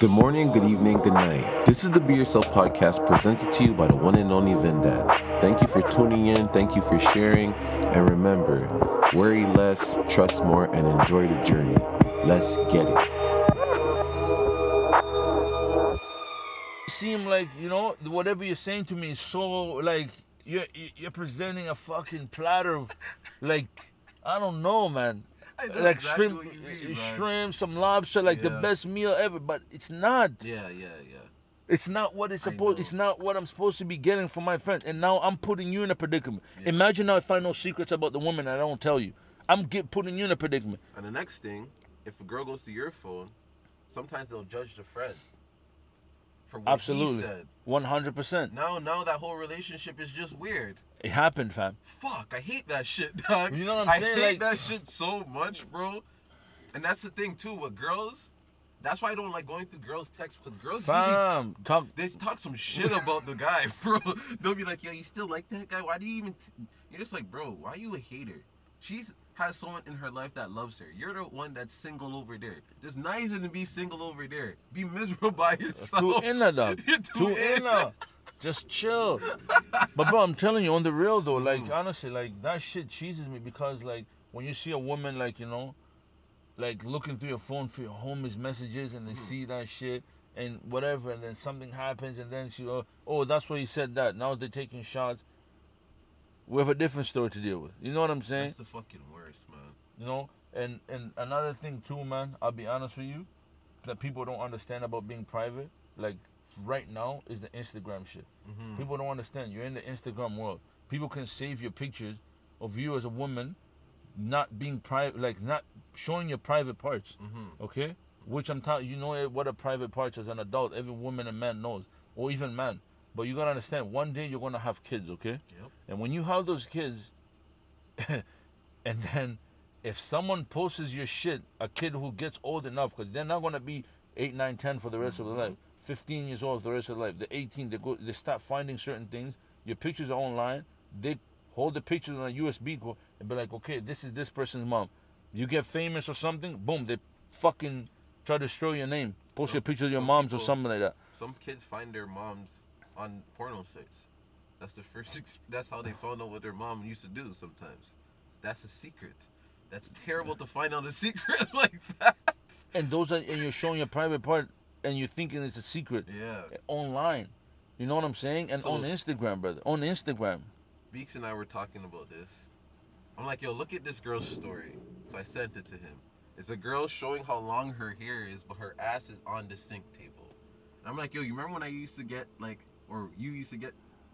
Good morning, good evening, good night. This is the Be Yourself podcast presented to you by the one and only Vendad. Thank you for tuning in, thank you for sharing, and remember worry less, trust more, and enjoy the journey. Let's get it. seem like you know whatever you're saying to me is so like you're you're presenting a fucking platter of like I don't know, man. Like exactly shrimp, mean, eh, shrimp, some lobster, like the best meal ever. But it's not. Yeah, yeah, yeah. It's not what it's supposed. It's not what I'm supposed to be getting from my friends. And now I'm putting you in a predicament. Yeah. Imagine now if I know secrets about the woman and I don't tell you. I'm get putting you in a predicament. And the next thing, if a girl goes to your phone, sometimes they'll judge the friend for what he Absolutely, said. one hundred percent. Now, now that whole relationship is just weird. It happened, fam. Fuck, I hate that shit, dog. You know what I'm I saying? I hate Like- that shit so much, bro. And that's the thing too with girls. That's why I don't like going through girls' texts because girls usually Fam, talk. they talk some shit about the guy, bro. They'll be like, "Yo, you still like that guy? Why do you even?" T-? You're just like, bro, why you a hater? She's has someone in her life that loves her. You're the one that's single over there. Just nice to be single over there. Be miserable by yourself. Too inner, dog. You're Too inner. Just chill. But bro, I'm telling you, on the real though, like Mm. honestly, like that shit cheeses me because like when you see a woman like you know, like looking through your phone for your homies messages and they Mm. see that shit and whatever, and then something happens and then she oh, oh that's why he said that. Now they're taking shots. We have a different story to deal with. You know what I'm saying? That's the fucking worst, man. You know, and and another thing too, man. I'll be honest with you, that people don't understand about being private. Like right now is the Instagram shit. Mm-hmm. People don't understand. You're in the Instagram world. People can save your pictures of you as a woman, not being private, like not showing your private parts. Mm-hmm. Okay, which I'm telling you know what a private parts as an adult. Every woman and man knows, or even man. But you gotta understand. One day you're gonna have kids. Okay. Yep. And when you have those kids, and then if someone posts your shit, a kid who gets old enough, because they're not gonna be 8, 9, 10 for the rest of their life, 15 years old for the rest of their life, the 18, they go, they start finding certain things. Your pictures are online. They hold the pictures on a USB cord and be like, okay, this is this person's mom. You get famous or something, boom, they fucking try to destroy your name. Post Some- your picture of your moms or something like that. Some kids find their moms on porno sites. That's the first. Ex- that's how they found out what their mom used to do. Sometimes, that's a secret. That's terrible to find out a secret like that. And those are, and you're showing your private part and you're thinking it's a secret. Yeah. online. You know what I'm saying? And So- on Instagram, brother. On Instagram. Beeks and I were talking about this. I'm like, yo, look at this girl's story. So I sent it to him. It's a girl showing how long her hair is, but her ass is on the sink table. And I'm like, yo, you remember when I used to get like, or you used to get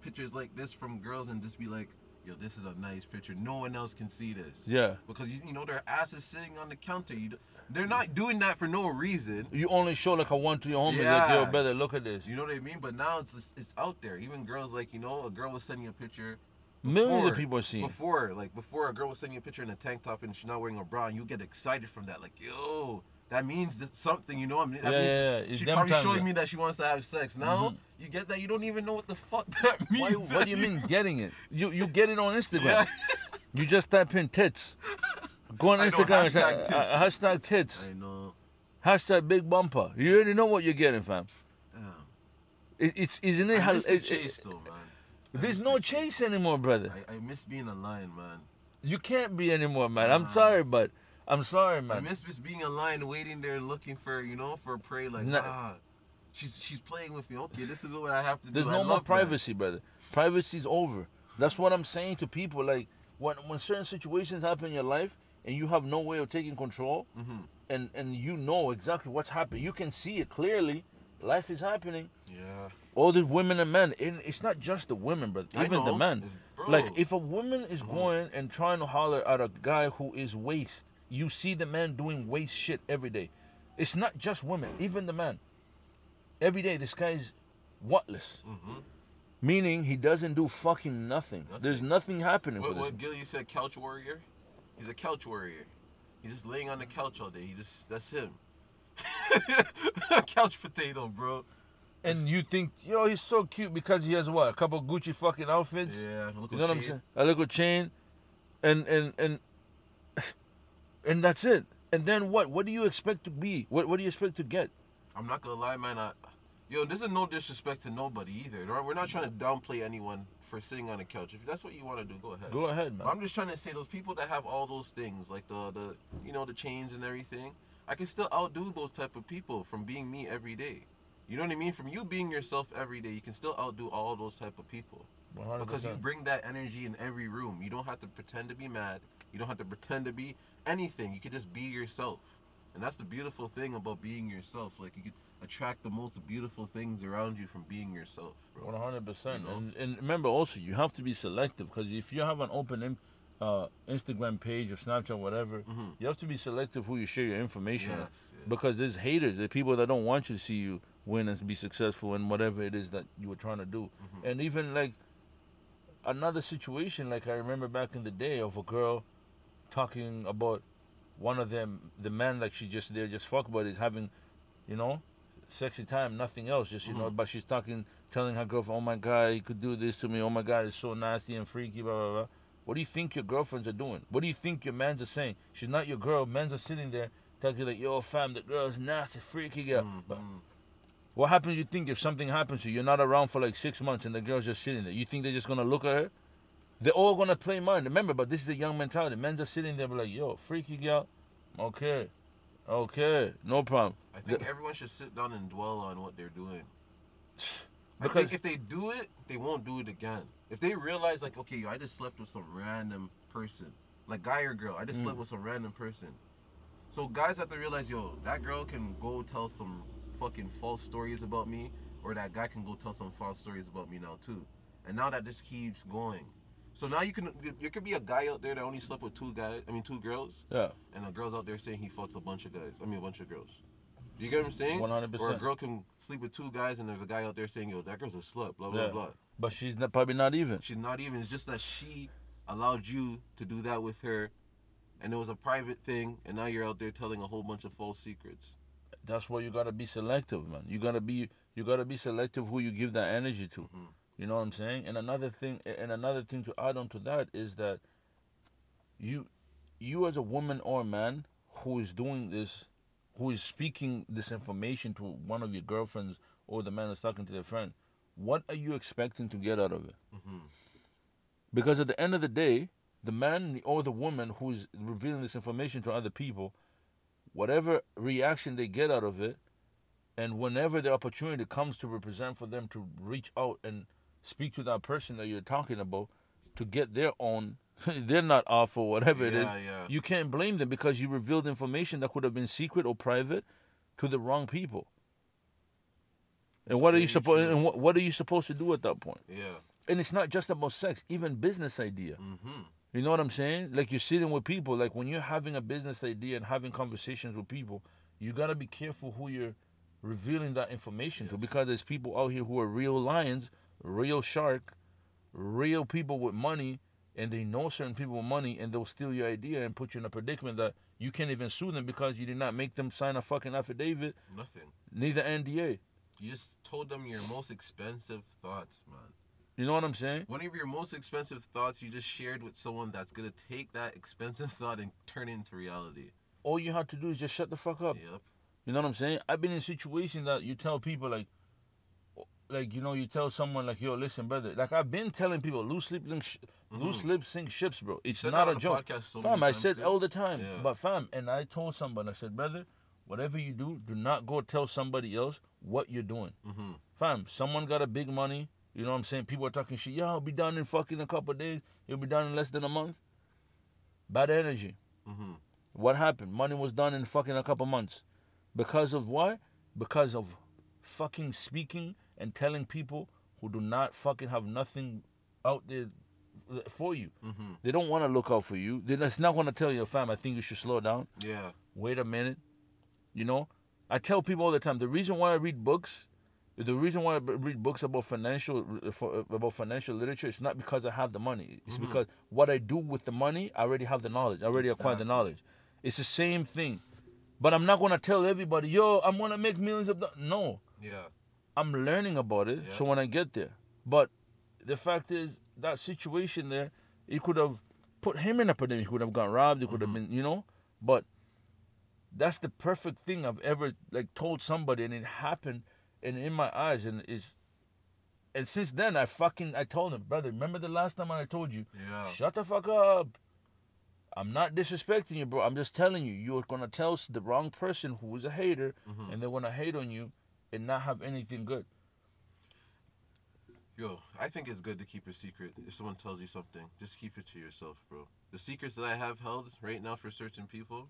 pictures like this from girls and just be like, yo, this is a nice picture. No one else can see this. Yeah. Because you, you know their ass is sitting on the counter. You, they're not doing that for no reason. You only show like a one to your homies, like, yo, brother, look at this. You know what I mean? But now it's just- it's out there. Even girls like you know, a girl was sending a picture. Millions of people are seeing. Before, like before, a girl was sending a picture in a tank top and she's not wearing a bra, and you get excited from that. Like, yo, that means that something. You know, I mean, that Yeah, yeah, yeah. She's probably showing yeah. me that she wants to have sex. Now Mhm. you get that. You don't even know what the fuck that means. Why, what do you mean getting it? You you get it on Instagram. Yeah. You just type in tits. Go on I Instagram and hashtag type- uh, hashtag tits. I know. Hashtag big bumper. You already know what you're getting, fam. Damn. It, it's isn't it? I miss the it- it- though, man. There's no chase anymore, brother. I, I miss being a lion, man. You can't be anymore, man. I'm sorry, but I'm sorry, man. I miss just being a lion, waiting there, looking for you know for prey. Like Nah. ah, she's she's playing with me. Okay, this is what I have to There's do. There's no more love that. privacy, brother. Privacy's over. That's what I'm saying to people. Like when when certain situations happen in your life and you have no way of taking control, Mhm. and and you know exactly what's happening. You can see it clearly. Life is happening. Yeah. All the women and men, and it's not just the women, but even the men. Like if a woman is going and trying to holler at a guy who is waste, you see the man doing waste shit every day. It's not just women, even the man. Every day, this guy's whatless. Mhm. Meaning he doesn't do fucking nothing. There's nothing happening What, for this. what Gilly said, couch warrior. He's a couch warrior. He's just laying on the couch all day. He just that's him. couch potato, bro. And you think, yo, he's so cute because he has what? A couple Gucci fucking outfits. Yeah. You know what I'm saying? A little chain, and and and and that's it. And then what? What do you expect to be? What What do you expect to get? I'm not gonna lie, man. I, yo, this is no disrespect to nobody either. We're not trying to downplay anyone for sitting on a couch. If that's what you want to do, go ahead. Go ahead, man. I'm just trying to say those people that have all those things, like the the you know the chains and everything. I can still outdo those type of people from being me every day. You know what I mean? From you being yourself every day, you can still outdo all those type of people. 100%. Because you bring that energy in every room. You don't have to pretend to be mad. You don't have to pretend to be anything. You can just be yourself. And that's the beautiful thing about being yourself. Like you can attract the most beautiful things around you from being yourself. One hundred percent. And and remember also you have to be selective because if you have an open uh, Instagram page or Snapchat, whatever, Mhm. you have to be selective who you share your information Yes, with. yes. Because there's haters, there people that don't want you to see you win and be successful in whatever it is that you were trying to do. Mhm. And even like another situation, like I remember back in the day of a girl talking about one of them, the man like she just there just fuck buddies having, you know, sexy time, nothing else, just you know. Mhm. But she's talking, telling her girlfriend, "Oh my god, he could do this to me. Oh my god, it's so nasty and freaky." Blah blah blah. What do you think your girlfriends are doing? What do you think your mans are saying? She's not your girl. Men's are sitting there talking like, "Yo, fam, the girl's nasty, freaky girl." But Mhm. what happens? You think if something happens to you, you're not around for like six months, and the girl's just sitting there. You think they're just gonna look at her? They're all gonna play mine. Remember, but this is a young mentality. Men just sitting there, be like, "Yo, freaky girl, okay, okay, no problem." I think The- everyone should sit down and dwell on what they're doing. I think if they do it, they won't do it again. If they realize, like, okay, yo, I just slept with some random person, like guy or girl, I just Mm. slept with some random person. So guys have to realize, yo, that girl can go tell some fucking false stories about me, or that guy can go tell some false stories about me now too. And now that this keeps going, so now you can, there could be a guy out there that only slept with two guys, I mean two girls, Yeah, and a girl's out there saying he fucks a bunch of guys. I mean, a bunch of girls. Do you get what I'm saying? one hundred percent. Or a girl can sleep with two guys, and there's a guy out there saying, "Yo, that girl's a slut." Blah blah Yeah. blah. But she's not, probably not even. She's not even. It's just that she allowed you to do that with her, and it was a private thing. And now you're out there telling a whole bunch of false secrets. That's why you gotta be selective, man. You gotta be you gotta be selective who you give that energy to. Mhm. You know what I'm saying? And another thing and another thing to add on to that is that you you as a woman or a man who is doing this, who is speaking this information to one of your girlfriends or the man that's talking to their friend, what are you expecting to get out of it? Mhm. Because at the end of the day, the man or the woman who's revealing this information to other people, whatever reaction they get out of it, and whenever the opportunity comes to represent for them to reach out and speak to that person that you're talking about to get their own, they're not off or whatever it is. Yeah, yeah. You can't blame them because you revealed information that could have been secret or private to the wrong people. And what are you supposed? And what, what are you supposed to do at that point? Yeah. And it's not just about sex, even business idea. Mm-hmm. You know what I'm saying? Like you're sitting with people, like when you're having a business idea and having conversations with people, you gotta be careful who you're revealing that information to because there's people out here who are real lions, real shark, real people with money, and they know certain people with money and they'll steal your idea and put you in a predicament that you can't even sue them because you did not make them sign a fucking affidavit, Nothing. neither NDA. You just told them your most expensive thoughts, man. You know what I'm saying? One of your most expensive thoughts you just shared with someone that's gonna take that expensive thought and turn it into reality. All you have to do is just shut the fuck up. Yep. You know what I'm saying? I've been in situations that you tell people like, like you know, you tell someone like, "Yo, listen, brother." Like I've been telling people, loose lip, link sh- loose lip sink ships, bro. It's not a joke, so fam. I said too. all the time, Yeah. but fam, and I told somebody, I said, brother, whatever you do, do not go tell somebody else what you're doing, Mm-hmm. fam. Someone got a big money. You know what I'm saying? People are talking shit. Yo, I'll be done in fucking a couple days. You'll be done in less than a month. Bad energy. Mm-hmm. What happened? Money was done in fucking a couple months. Because of what? Because of fucking speaking and telling people who do not fucking have nothing out there for you. Mm-hmm. They don't want to look out for you. They're just not going to tell your fam, I think you should slow down. Yeah. Wait a minute. You know? I tell people all the time the reason why I read books, the reason why I read books about financial for, about financial literature is not because I have the money. It's Mhm. because what I do with the money, I already have the knowledge. I already acquired the knowledge. It's the same thing. But I'm not gonna tell everybody, yo, I'm gonna make millions of dollars. No, Yeah. I'm learning about it. Yeah. So when I get there, but the fact is that situation there, it could have put him in a predicament. He could have got robbed. It could have Mhm. been, you know. But that's the perfect thing I've ever like told somebody, and it happened, and in my eyes, and is. And since then, I fucking I told him, brother. Remember the last time I told you, Yeah. shut the fuck up. I'm not disrespecting you, bro. I'm just telling you, you're gonna tell the wrong person who is a hater, Mhm. and they're gonna hate on you, and not have anything good. Yo, I think it's good to keep a secret. If someone tells you something, just keep it to yourself, bro. The secrets that I have held right now for certain people,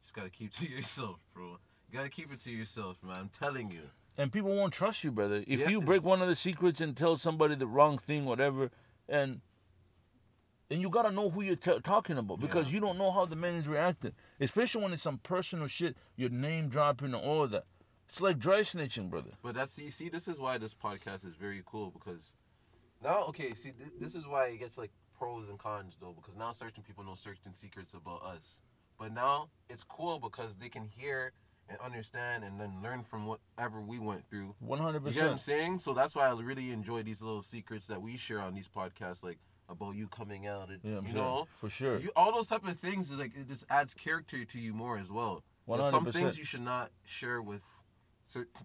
just gotta keep to yourself, bro. You gotta keep it to yourself, man. I'm telling you. and people won't trust you, brother. If Yeah, you break one of the secrets and tell somebody the wrong thing, whatever, and and you gotta know who you're t- talking about because Yeah. you don't know how the man is reacting, especially when it's some personal shit, your name dropping and all of that. It's like dry snitching, brother. But that's you see, this is why this podcast is very cool because now, okay, see, th- this is why it gets like pros and cons though, because now certain people know certain secrets about us. But now it's cool because they can hear and understand and then learn from whatever we went through. One hundred You get what I'm saying? So that's why I really enjoy these little secrets that we share on these podcasts, like about you coming out and Yeah, I'm you saying, know, for sure. you, all those type of things is like it just adds character to you more as well. Some 100%. things you should not share with,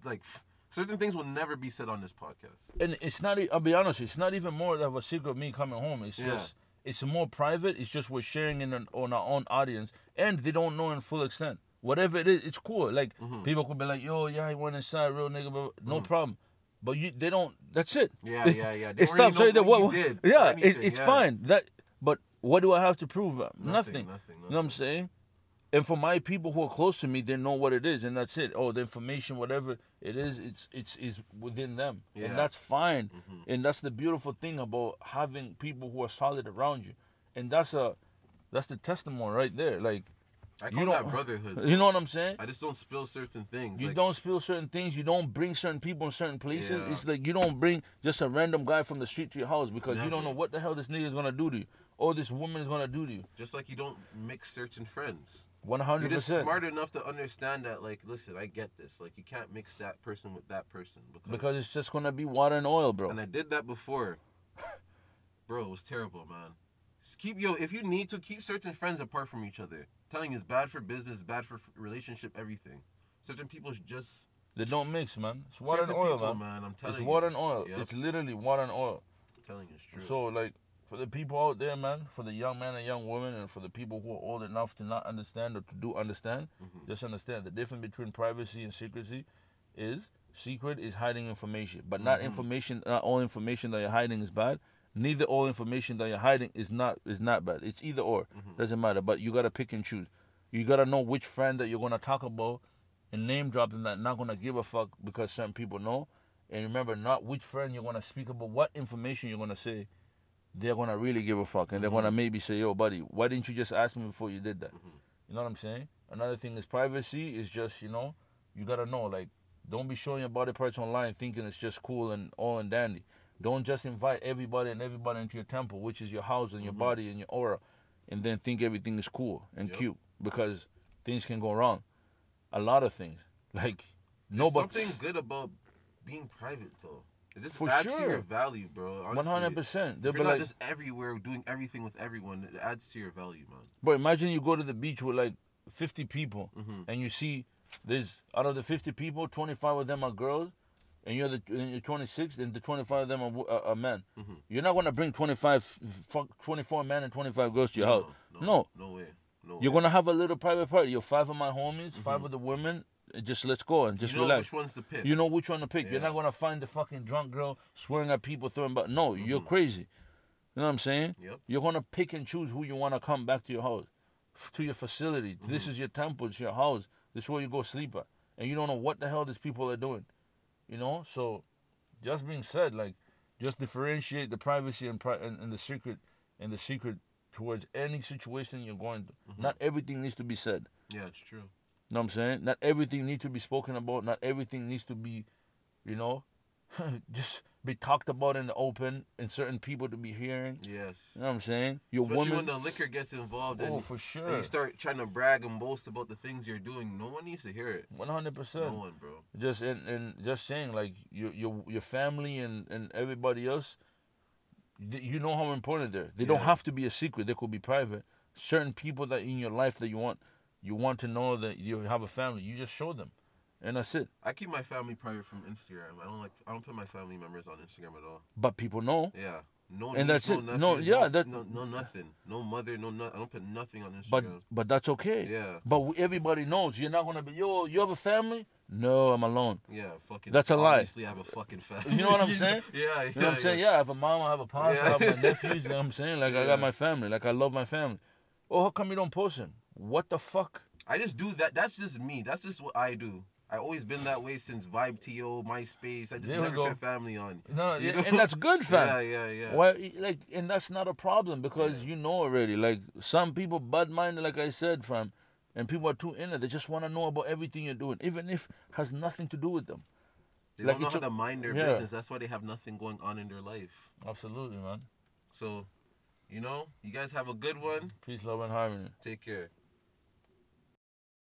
like certain things will never be said on this podcast. and it's not. I'll be honest. It's not even more of a secret of me coming home. It's Yeah. just. It's more private. It's just we're sharing in an, on our own audience, and they don't know in full extent. Whatever it is, it's cool. Like Mhm. people could be like, "Yo, yeah, I went inside, real nigga," but no problem. But you, they don't. That's it. Yeah, yeah, yeah. They It stops right there. what did. yeah, it, anything, it's yeah. fine. That. But what do I have to prove? Nothing. Nothing, nothing, You know what I'm saying? And for my people who are close to me, they know what it is, and that's it. Oh, the information, whatever it is, it's it's is within them, Yeah. and that's fine. Mhm. And that's the beautiful thing about having people who are solid around you, and that's a that's the testimony right there. Like I you call don't- that brotherhood. you know what I'm saying? I just don't spill certain things. You like, don't spill certain things. You don't bring certain people in certain places. Yeah. It's like you don't bring just a random guy from the street to your house because you don't know what the hell this nigga is gonna do to you, or this woman is gonna do to you. Just like you don't mix certain friends. One You're hundred just percent. smart enough to understand that, like, listen, I get this. Like, you can't mix that person with that person because, Because it's just gonna be water and oil, bro. and I did that before. Bro, it was terrible, man. Just keep yo. If you need to keep certain friends apart from each other, telling is bad for business, bad for relationship, everything. Certain people just They don't mix, man. It's water and oil, people, man. I'm telling It's you. water and oil. Yep. It's literally water and oil. I'm telling you, it's true. So like for the people out there, man, for the young man and young woman, and for the people who are old enough to not understand or to do understand, Mhm. just understand the difference between privacy and secrecy is secret is hiding information, but not Mhm. information. Not all information that you're hiding is bad. Neither all information that you're hiding is not is not bad. It's either or. Mhm. Doesn't matter. But you gotta pick and choose. You gotta know which friend that you're gonna talk about and name drop them that not gonna give a fuck because certain people know. And remember, not which friend you're gonna speak about, what information you're gonna say. They're gonna really give a fuck, and they're gonna maybe say, "Yo, buddy, why didn't you just ask me before you did that?" Mhm. You know what I'm saying? Another thing is privacy. Is just you know, you gotta know like, don't be showing your body parts online thinking it's just cool and all and dandy. Don't just invite everybody and everybody into your temple, which is your house and your Mhm. body and your aura, and then think everything is cool and Yep. cute because things can go wrong. A lot of things like There's nobody. something good about being private, though. Just For adds to sure. your value, bro. One hundred percent. They'll If be you're not like, just everywhere doing everything with everyone, it adds to your value, man. But Imagine you go to the beach with like fifty people, Mm-hmm. and you see there's out of the 50 people 25 of them are girls and you're the and you're 26 and the 25 of them are, are, are men Mhm. you're not going to bring 25 24 men and 25 girls to your house No, No. no way, no. you're way. going to have a little private party you're five of my homies five Mhm. of the women just let's go and just you know relax which ones to pick. you know which one to pick you're not going to find the fucking drunk girl swearing at people throwing but no you're Mhm. crazy you know what i'm saying Yep. you're going to pick and choose who you want to come back to your house f- to your facility this Mhm. is your temple it's your house this is where you go sleep at and you don't know what the hell these people are doing you know so just being said like just differentiate the privacy and, pri- and, and the secret and the secret towards any situation you're going to Mhm. not everything needs to be said Yeah, it's true. You know what i'm saying not everything needs to be spoken about not everything needs to be you know just be talked about in the open and certain people to be hearing Yes. you know what i'm saying your Especially woman when the liquor gets involved oh and, for and sure you start trying to brag and boast about the things you're doing. No one needs to hear it. 100% No one, bro. just and, and just saying like your your your family and and everybody else you know how important they're they don't have to be a secret they could be private certain people that in your life that you want you want to know that you have a family, you just show them, and that's it. I keep my family private from Instagram. I don't like. I don't put my family members on Instagram at all. But people know. Yeah. No. And niece, that's no it. Nephews, No, yeah, that- No, no nothing. No mother. No. no I don't put nothing on Instagram. But but that's okay. yeah. But everybody knows you're not gonna be. Yo, you have a family? No, I'm alone. Yeah. Fucking. That's a lie. Obviously, I have a fucking family. You know what I'm saying? yeah. Yeah. You know what I'm saying? Yeah, I have a mom, I have a pops, I have my nephews. You know what I'm saying? Like I got my family. Like I love my family. Oh, how come you don't post him? What the fuck? I just do that. That's just me. That's just what I do. I always been that way since Vibe To, MySpace. I just There never put family on. No, yeah, and that's good, fam. Yeah, yeah, yeah. Why, like, and that's not a problem because you know already. Like some people, bad minded, like I said, fam, and people are too in it. They just want to know about everything you're doing, even if has nothing to do with them. They like don't know how to mind their yeah. business. That's why they have nothing going on in their life. Absolutely, man. So, you know, you guys have a good one. Peace, love, and harmony. Take care.